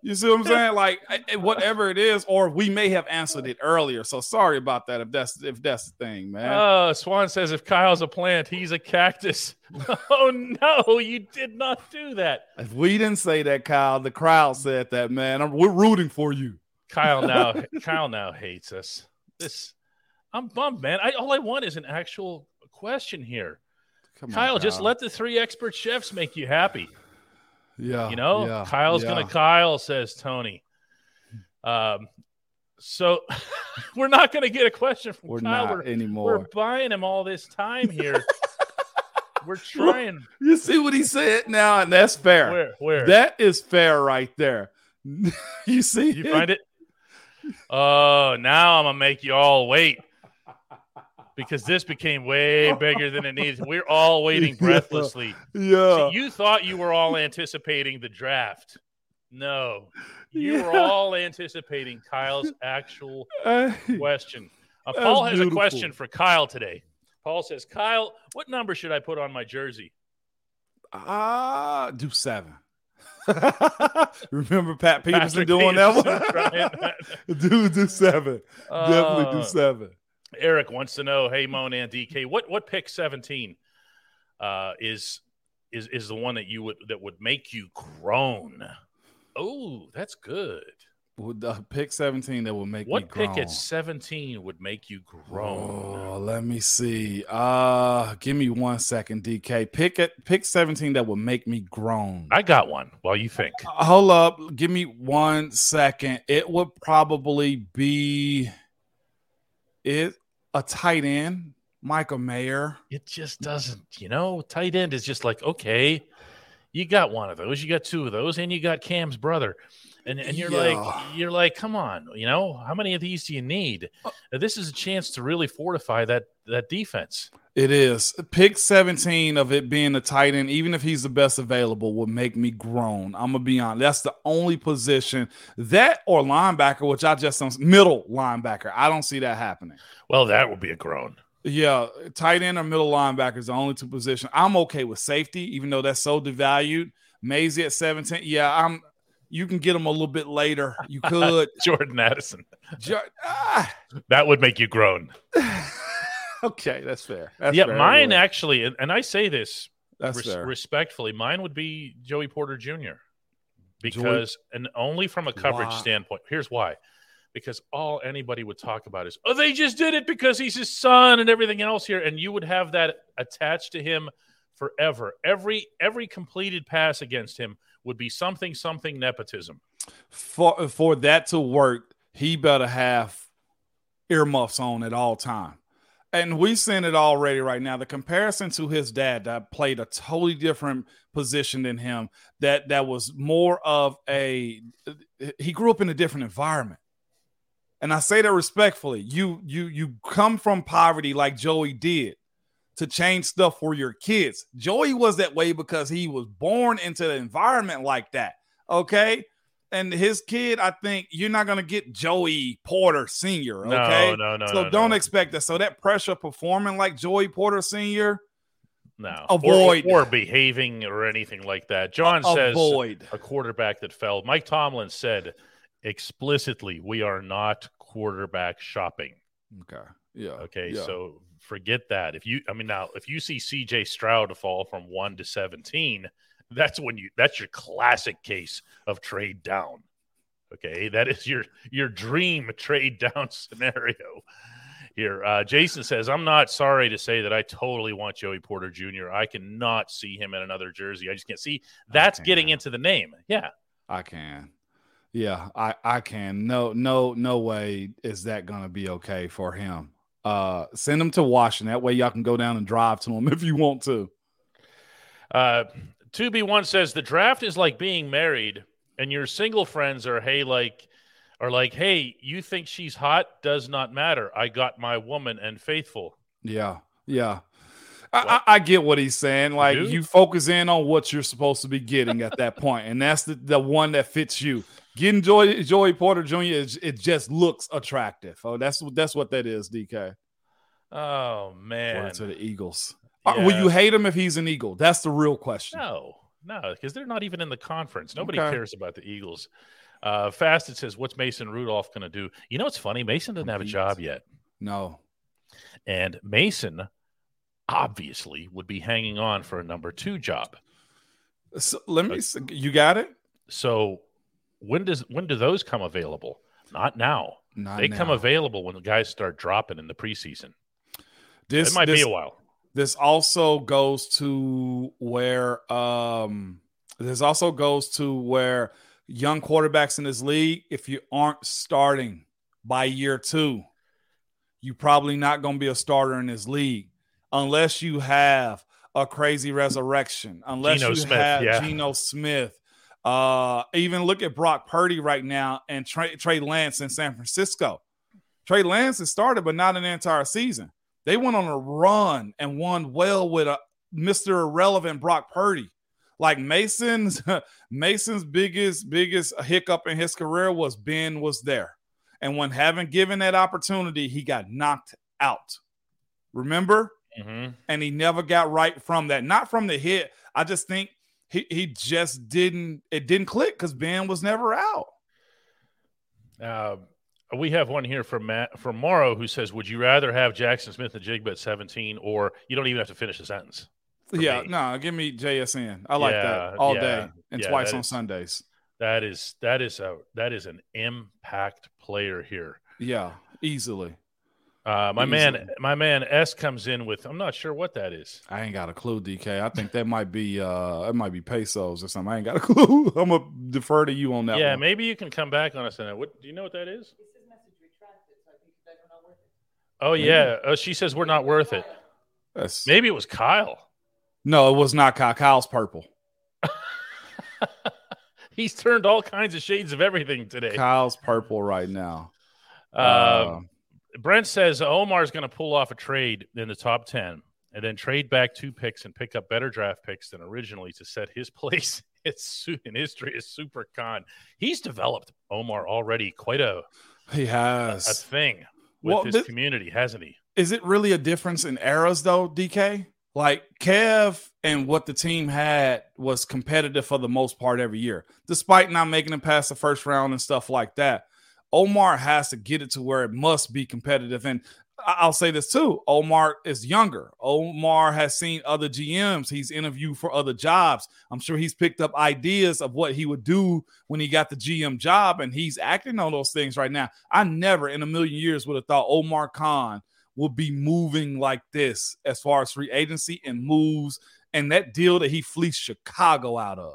S1: You see what I'm saying? Like whatever it is, or we may have answered it earlier. So sorry about that. If that's if that's the thing, man.
S2: Oh, Swan says if Kyle's a plant, he's a cactus. [laughs] Oh no, you did not do that.
S1: if we didn't say that, Kyle, the crowd said that, man. I'm, we're rooting for you.
S2: Kyle now [laughs] Kyle now hates us. This I'm bummed, man. I all I want is an actual question here.
S1: Come on,
S2: Kyle, just let the three expert chefs make you happy.
S1: Yeah,
S2: You know,
S1: yeah,
S2: Kyle's
S1: yeah.
S2: gonna Kyle, says Tony. Um, so [laughs] we're not gonna get a question from
S1: We're
S2: Kyle.
S1: not
S2: we're,
S1: anymore.
S2: we're buying him all this time here. [laughs] we're trying.
S1: You see what he said now, and that's fair.
S2: Where? Where?
S1: That is fair right there. [laughs] you see?
S2: you find it? Oh, now I'm gonna make you all wait because this became way bigger than it needed. We're all [laughs] waiting breathlessly.
S1: Yeah.
S2: See, you thought you were all anticipating the draft. No, you were all anticipating Kyle's actual
S1: Hey,
S2: question. Uh, Paul has
S1: beautiful.
S2: a question for Kyle today. Paul says, Kyle, what number should I put on my jersey?
S1: Ah, do seven. [laughs] Remember Pat Peterson
S2: Patrick
S1: doing
S2: Peterson
S1: that one?
S2: that. [laughs]
S1: do do seven. Definitely
S2: Uh,
S1: do seven.
S2: Eric wants to know, hey Moan and DK, what what pick 17 uh, is is is the one that you would that would make you groan? Oh, that's good.
S1: With the pick 17 that would make me
S2: What pick at 17 would make you groan?
S1: Oh, let me see. Uh give me one second, DK. Pick it pick 17 that would make me groan.
S2: I got one while you think.
S1: Hold up, give me one second. It would probably be it a tight end, Michael Mayer.
S2: It just doesn't, you know, tight end is just like, okay, you got one of those, you got two of those, and you got Cam's brother. And, and you're
S1: Yeah.
S2: like, you're like, come on, you know, how many of these do you need?
S1: Uh,
S2: this is a chance to really fortify that that defense.
S1: It is. Pick 17 of it being a tight end, even if he's the best available, would make me groan. I'm gonna be honest. That's the only position that or linebacker, which I just don't middle linebacker. I don't see that happening.
S2: Well, that would be a groan.
S1: Yeah, tight end or middle linebacker is the only two positions. I'm okay with safety, even though that's so devalued. Maisie at 17. Yeah, I'm you can get him a little bit later. You [laughs] could.
S2: Jordan Addison.
S1: Ju- ah.
S2: That would make you groan. [laughs] [laughs]
S1: okay, that's fair. That's
S2: yeah,
S1: fair.
S2: mine actually, and- I say this res- respectfully, mine would be Joey Porter Jr. Because, and only from a coverage standpoint. Here's why. Because all anybody would talk about is, oh, they just did it because he's his son and everything else here, and you would have that attached to him forever. Every every completed pass against him would be something something nepotism.
S1: for for that to work, he better have earmuffs on at all time. And we've seen it already right now. The comparison to his dad that played a totally different position than him, that that was more of a he grew up in a different environment. And I say that respectfully. You you you come from poverty like Joey did to change stuff for your kids. Joey was that way because he was born into the environment like that. Okay and his kid, I think you're not gonna get Joey Porter Senior. Okay,
S2: No, no, no.
S1: so
S2: no,
S1: don't
S2: no.
S1: expect that. So that pressure performing like Joey Porter Senior,
S2: no.
S1: avoid.
S2: or, or behaving or anything like that. John says
S1: avoid.
S2: a quarterback that fell. Mike Tomlin said explicitly, "We are not quarterback shopping."
S1: Okay, yeah.
S2: Okay,
S1: yeah.
S2: so forget that. If you, I mean, now if you see C.J. Stroud fall from one to seventeen, that's when you that's your classic case of trade down. Okay, that is your your dream trade down [laughs] scenario. Here, uh, Jason says, "I'm not sorry to say that I totally want Joey Porter Jr. I cannot see him in another jersey. I just can't see. That's getting into the name. Yeah,
S1: I can. Yeah, I I can. No, no, no way is that gonna be okay for him. Uh, send him to Washington. That way, y'all can go down and drive to him [laughs] if you want to.
S2: Uh, 2B1 says the draft is like being married, and your single friends are, hey, like, are like, hey, you think she's hot? Does not matter. I got my woman and faithful.
S1: Yeah, yeah. I, I, I get what he's saying. Like you focus in on what you're supposed to be getting at that point, and that's the, the one that fits you. Getting Joy Joey Porter Jr. It, it just looks attractive. Oh, that's that's what that is, DK.
S2: Oh man,
S1: to the Eagles. Uh, Will you hate him if he's an Eagle? That's the real question.
S2: No, no, because they're not even in the conference. Nobody
S1: Okay.
S2: cares about the Eagles. Uh, Fasted says, "What's Mason Rudolph going to do?" You know, it's funny. Mason doesn't have a job yet,
S1: No.
S2: and Mason obviously would be hanging on for a number two job.
S1: So, let me. s- You got it.
S2: So when does when do those come available? Not now.
S1: Not
S2: they come available when the guys start dropping in the preseason.
S1: This
S2: it might
S1: this,
S2: be a while.
S1: This also goes to where um this also goes to where young quarterbacks in this league if you aren't starting by year 2 you're probably not going to be a starter in this league unless you have a crazy resurrection unless
S2: Geno
S1: you
S2: Smith,
S1: have
S2: yeah.
S1: Geno Smith. Uh even look at Brock Purdy right now and Trey, Trey Lance in San Francisco. Trey Lance has started but not an entire season they went on a run and won well with a Mr. Irrelevant Brock Purdy. Like Mason's [laughs] Mason's biggest biggest hiccup in his career was Ben was there. And when having given that opportunity, he got knocked out. Remember?
S2: Mhm.
S1: And he never got right from that. Not from the hit. I just think he, he just didn't it didn't click because Ben was never out.
S2: Uh, we have one here from Matt from Morrow who says, "Would you rather have Jaxon Smith-Njigba at 17, or you don't even have to finish the sentence?"
S1: yeah, no, give me JSN. I like
S2: Yeah,
S1: that all
S2: yeah,
S1: day and
S2: yeah,
S1: twice on
S2: is-
S1: Sundays.
S2: That is that is a that is an impact player here.
S1: Yeah, easily.
S2: Uh, my man, my man S comes in with I'm not sure what that is.
S1: I ain't got a clue, DK. I think that might be uh it might be pesos or something. I ain't got a [laughs] clue. I'm gonna defer to you on that
S2: yeah,
S1: one.
S2: maybe you can come back on us that. What do you know what that is? Oh yeah, uh, she says we're not worth it.
S1: That's,
S2: Maybe it was Kyle.
S1: no, it was not Kyle. Kyle's purple. [laughs]
S2: He's turned all kinds of shades of everything today.
S1: Kyle's purple right now.
S2: Um, Brent says Omar's going to pull off a trade in the top 10 and then trade back two picks and pick up better draft picks than originally to set his [laughs] place it's in history as super con. He's developed Omar already quite a,
S1: he has
S2: a
S1: has.
S2: thing with
S1: Well,
S2: his
S1: this-
S2: community, hasn't he?
S1: Is it really a difference in eras though, DK? Like Kev and what the team had was competitive for the most part every year, despite not making it past the first round and stuff like that. Omar has to get it to where it must be competitive. And I'll say this too Omar is younger. Omar has seen other GMs, he's interviewed for other jobs. I'm sure he's picked up ideas of what he would do when he got the GM job, and he's acting on those things right now. I never in a million years would have thought Omar Khan would be moving like this as far as free agency and moves and that deal that he fleeced Chicago out of.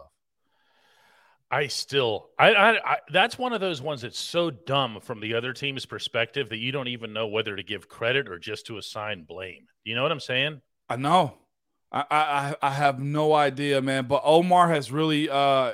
S2: I still, I, I, I, that's one of those ones that's so dumb from the other team's perspective that you don't even know whether to give credit or just to assign blame. You know what I'm saying?
S1: I know. I, I I have no idea, man. But Omar has really uh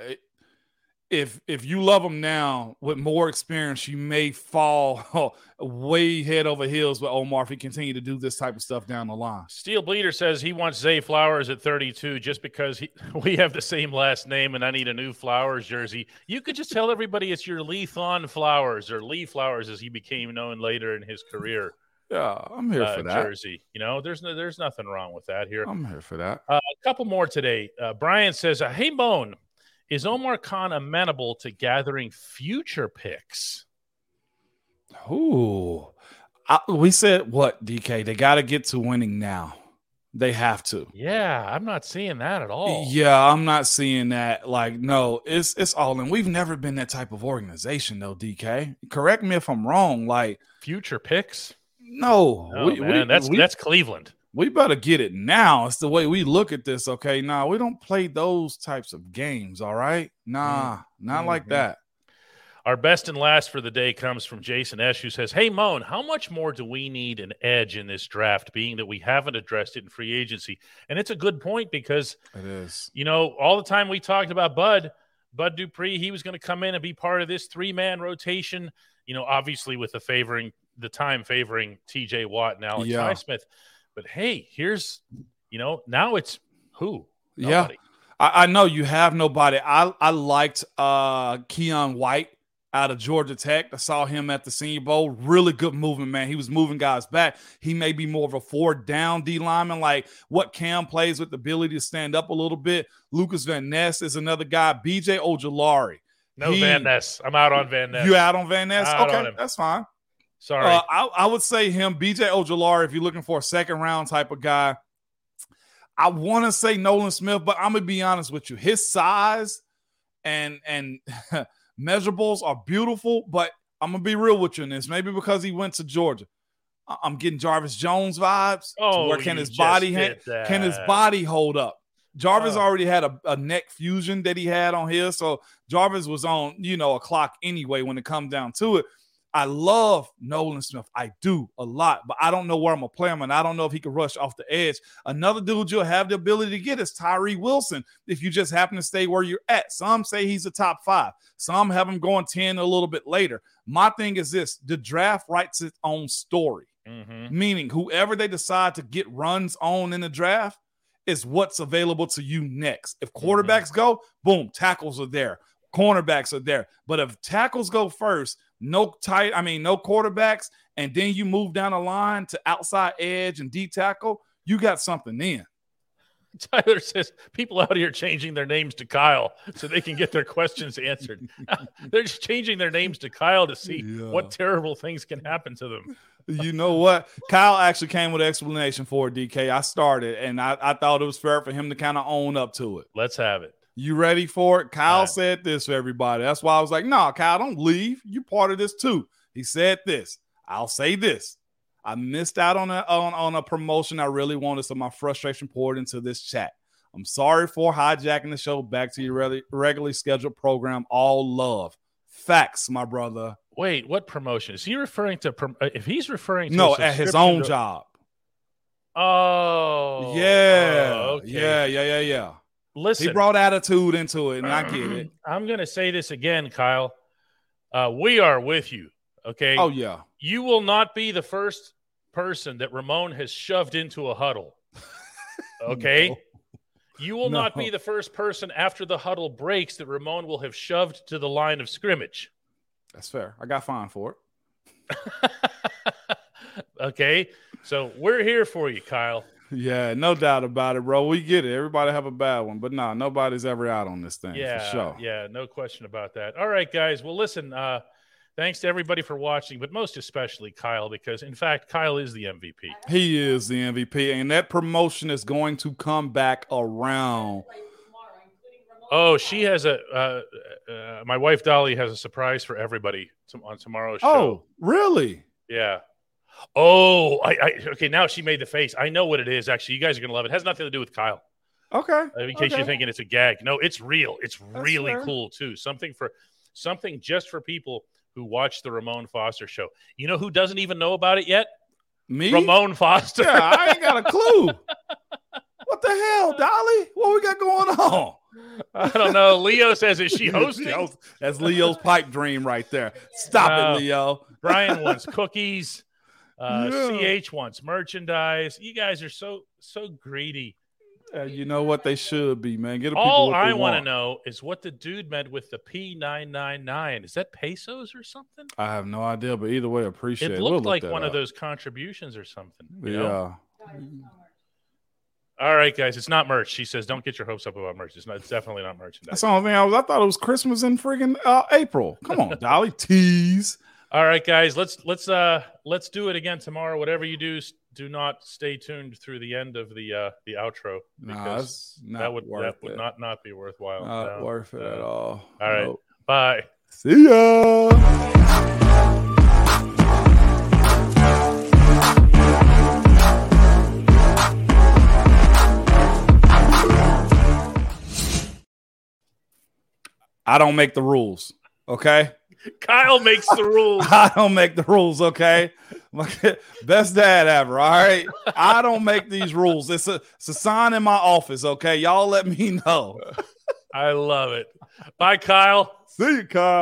S1: if if you love him now with more experience, you may fall [laughs] way head over heels with Omar if he continue to do this type of stuff down the line.
S2: Steel Bleeder says he wants Zay Flowers at 32 just because he, [laughs] we have the same last name and I need a new Flowers jersey. You could just tell everybody it's your Lethon Flowers or Lee Flowers as he became known later in his career.
S1: Yeah, I'm here
S2: uh,
S1: for that.
S2: jersey. You know, there's no, there's nothing wrong with that here.
S1: I'm here for that.
S2: Uh, a couple more today. Uh, Brian says, uh, "Hey Bone, is Omar Khan amenable to gathering future picks?"
S1: Ooh. I, we said what, DK? They got to get to winning now. They have to.
S2: Yeah, I'm not seeing that at all.
S1: Yeah, I'm not seeing that. Like, no, it's it's all in. We've never been that type of organization, though. DK, correct me if I'm wrong. Like,
S2: Future picks?
S1: no, oh,
S2: No,
S1: we,
S2: man,
S1: we,
S2: that's
S1: we,
S2: that's Cleveland.
S1: We better get it now. It's the way we look at this. Okay, nah, we don't play those types of games. All right, nah, not like
S2: Mhm.
S1: that.
S2: Our best and last for the day comes from Jason Esch, who says, Hey, Moan, how much more do we need an edge in this draft, being that we haven't addressed it in free agency? And it's a good point because,
S1: It is.
S2: you know, all the time we talked about Bud, Bud Dupree, he was going to come in and be part of this three man rotation, you know, obviously with the favoring, the time favoring TJ Watt and Alex
S1: Yeah.
S2: Highsmith. But hey, here's, you know, now it's who?
S1: Yeah. I, I know you have nobody. I I liked uh Keion White out of Georgia Tech. I saw him at the Senior Bowl. Really good movement, man. He was moving guys back. He may be more of a four down D lineman, like what Cam plays with the ability to stand up a little bit. Lucas Van Ness is another guy. BJ Ojulari.
S2: No
S1: He-
S2: Van Ness. I'm out on Van Ness.
S1: You out on Van Ness?
S2: On
S1: okay, that's fine.
S2: Sorry.
S1: Uh, I, I would say him, BJ Ojulari, if you're looking for a second round type of guy. I want to say Nolan Smith, but I'm gonna be honest with you. His size and and [laughs] measurables are beautiful, but I'm gonna be real with you in this. Maybe because he went to Georgia. I- I'm getting Jarvis Jones vibes.
S2: oh,
S1: where can his body ha- can his body hold up? Jarvis
S2: Oh.
S1: already had a, a neck fusion that he had on here, so Jarvis was on, you know, a clock anyway when it comes down to it. I love Nolan Smith. I do a lot, but I don't know where I'm gonna play him, and I don't know if he can rush off the edge. Another dude you'll have the ability to get is Tyree Wilson if you just happen to stay where you're at. Some say he's a top five. Some have him going 10 a little bit later. My thing is this the draft writes its own story
S2: Mhm.
S1: meaning whoever they decide to get runs on in the draft is what's available to you next. If quarterbacks go, boom, tackles are there, cornerbacks are there. But if tackles go first, no tight, I mean, no quarterbacks, and then you move down the line to outside edge and D tackle, you got something in. [laughs]
S2: Tyler says people out here changing their names to Kyle so they can get their questions answered. [laughs] [laughs] They're just changing their names to Kyle to see
S1: Yeah.
S2: what terrible things can happen to them.
S1: You know what? Kyle actually came with an explanation for it, DK. I started, and I, I thought it was fair for him to kind of own up to it.
S2: Let's have it.
S1: You ready for it? Kyle
S2: Right.
S1: said this for everybody. That's why I was like, no, Kyle, don't leave. You part of this too. He said this. I'll say this. I missed out on a on, on a promotion I really wanted, so my frustration poured into this chat. I'm sorry for hijacking the show back to your regu- regularly scheduled program. All love. Facts, my brother.
S2: Wait, what promotion is he referring to? Prom- uh, if he's referring to
S1: No, at his own
S2: to-
S1: job.
S2: Oh,
S1: yeah.
S2: oh, okay.
S1: Yeah, yeah, yeah, yeah.
S2: Listen,
S1: He brought attitude into it, and I get it.
S2: I'm going to say this again, Kyle. Uh, we are with you. Okay.
S1: Oh, yeah.
S2: You will not be the first person that Ramon has shoved into a huddle. [laughs] Okay.
S1: No.
S2: You will not be the first person after the huddle breaks that Ramon will have shoved to the line of scrimmage.
S1: That's fair. I got fined for it. [laughs]
S2: okay. So we're here for you, Kyle.
S1: Yeah, no doubt about it, bro. We get it. Everybody have a bad one, but nah, nobody's ever out on this thing
S2: Yeah.
S1: for sure.
S2: Yeah. No question about that. All right, guys. Well, listen, uh, thanks to everybody for watching, but most especially Kyle, because in fact, Kyle is the MVP.
S1: He is the MVP, and that promotion is going to come back around.
S2: Oh, she has a. Uh, uh, my wife Dolly has a surprise for everybody on tomorrow's show.
S1: Oh, really?
S2: Yeah. Oh, I, I. Okay, now she made the face. I know what it is. Actually, you guys are gonna love it. it has nothing to do with Kyle.
S1: Okay.
S2: Uh, in case
S1: okay.
S2: you're thinking it's a gag. No, it's real. It's really
S1: fair.
S2: cool too. Something for something just for people who watch the Ramon Foster show. You know who doesn't even know about it yet?
S1: Me?
S2: Ramon Foster.
S1: Yeah, I ain't got a clue. [laughs] what the hell, Dolly? What we got going on?
S2: I don't know. Leo says, "Is she [laughs] hosting?"
S1: That's Leo's pipe dream right there. Stop
S2: No.
S1: it, Leo.
S2: Brian wants cookies. Uh,
S1: Yeah.
S2: CH wants merchandise. You guys are so so greedy.
S1: Uh, you know what they should be, man. Get the people
S2: All
S1: what
S2: I want to know is what the dude meant with the P999. Is that pesos or something?
S1: I have no idea, but either way, appreciate
S2: It
S1: it.
S2: looked
S1: We'll look
S2: like
S1: that
S2: one of those contributions or something. you
S1: Yeah.
S2: know? All right, guys. It's not merch. She says, "Don't get your hopes up about merch. It's not. It's definitely not merchandise."
S1: That's the only thing I was. I thought it was Christmas in friggin' uh, April. Come on, [laughs] Dolly, tease.
S2: All right, guys. Let's let's uh let's do it again tomorrow. Whatever you do, do not stay tuned through the end of the uh the outro
S1: Nah,
S2: because
S1: not
S2: that would that would
S1: it.
S2: not not be worthwhile.
S1: Not
S2: No.
S1: worth it at all.
S2: All right.
S1: Nope.
S2: Bye.
S1: See ya. I don't make the rules. Okay.
S2: Kyle makes the rules. [laughs]
S1: I don't make the rules, okay? [laughs] Best dad ever. All right. I don't make these rules. It's a it's a sign in my office, okay? Y'all let me know.
S2: I love it. Bye, Kyle.
S1: See you, Kyle.